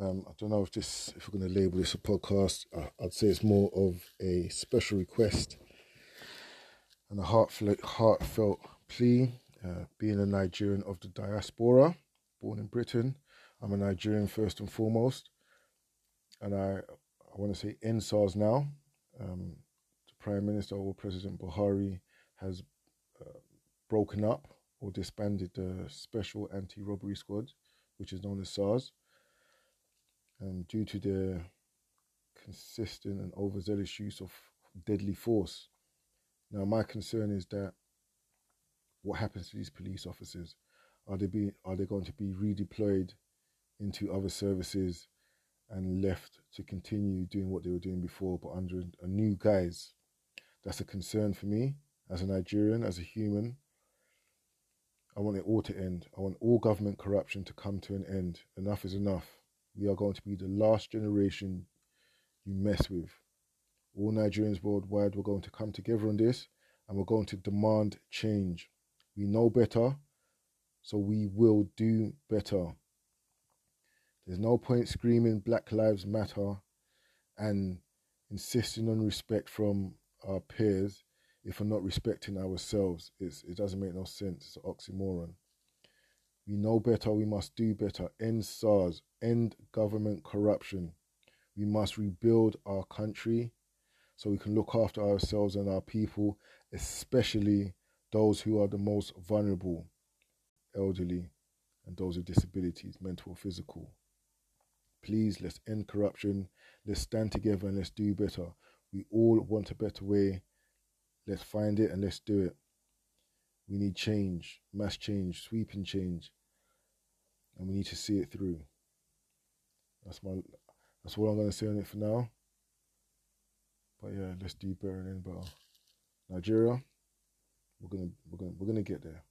Um, I don't know if this, if we're going to label this a podcast. I'd say it's more of a special request and a heartfelt, heartfelt plea. Uh, being a Nigerian of the diaspora, born in Britain, I'm a Nigerian first and foremost, and I, I want to say EndSARS now. Um, the Prime Minister or President Buhari has uh, broken up or disbanded the Special Anti-Robbery Squad, which is known as SARS um, due to the consistent and overzealous use of deadly force. Now, my concern is that what happens to these police officers? Are they be are they going to be redeployed into other services and left to continue doing what they were doing before, but under a new guise? That's a concern for me as a Nigerian, as a human. I want it all to end. I want all government corruption to come to an end. Enough is enough. We are going to be the last generation you mess with. All Nigerians worldwide, we're going to come together on this and we're going to demand change. We know better, so we will do better. There's no point screaming Black Lives Matter and insisting on respect from our peers if we're not respecting ourselves. It's, it doesn't make no sense. It's an oxymoron. We know better, we must do better. End SARS, end government corruption. We must rebuild our country so we can look after ourselves and our people, especially those who are the most vulnerable, elderly, and those with disabilities, mental or physical. Please, let's end corruption. Let's stand together and let's do better. We all want a better way. Let's find it and let's do it. We need change, mass change, sweeping change, and we need to see it through. That's my. That's what I'm gonna say on it for now. But yeah, let's do better and better. Nigeria, we're gonna we're gonna we're gonna get there.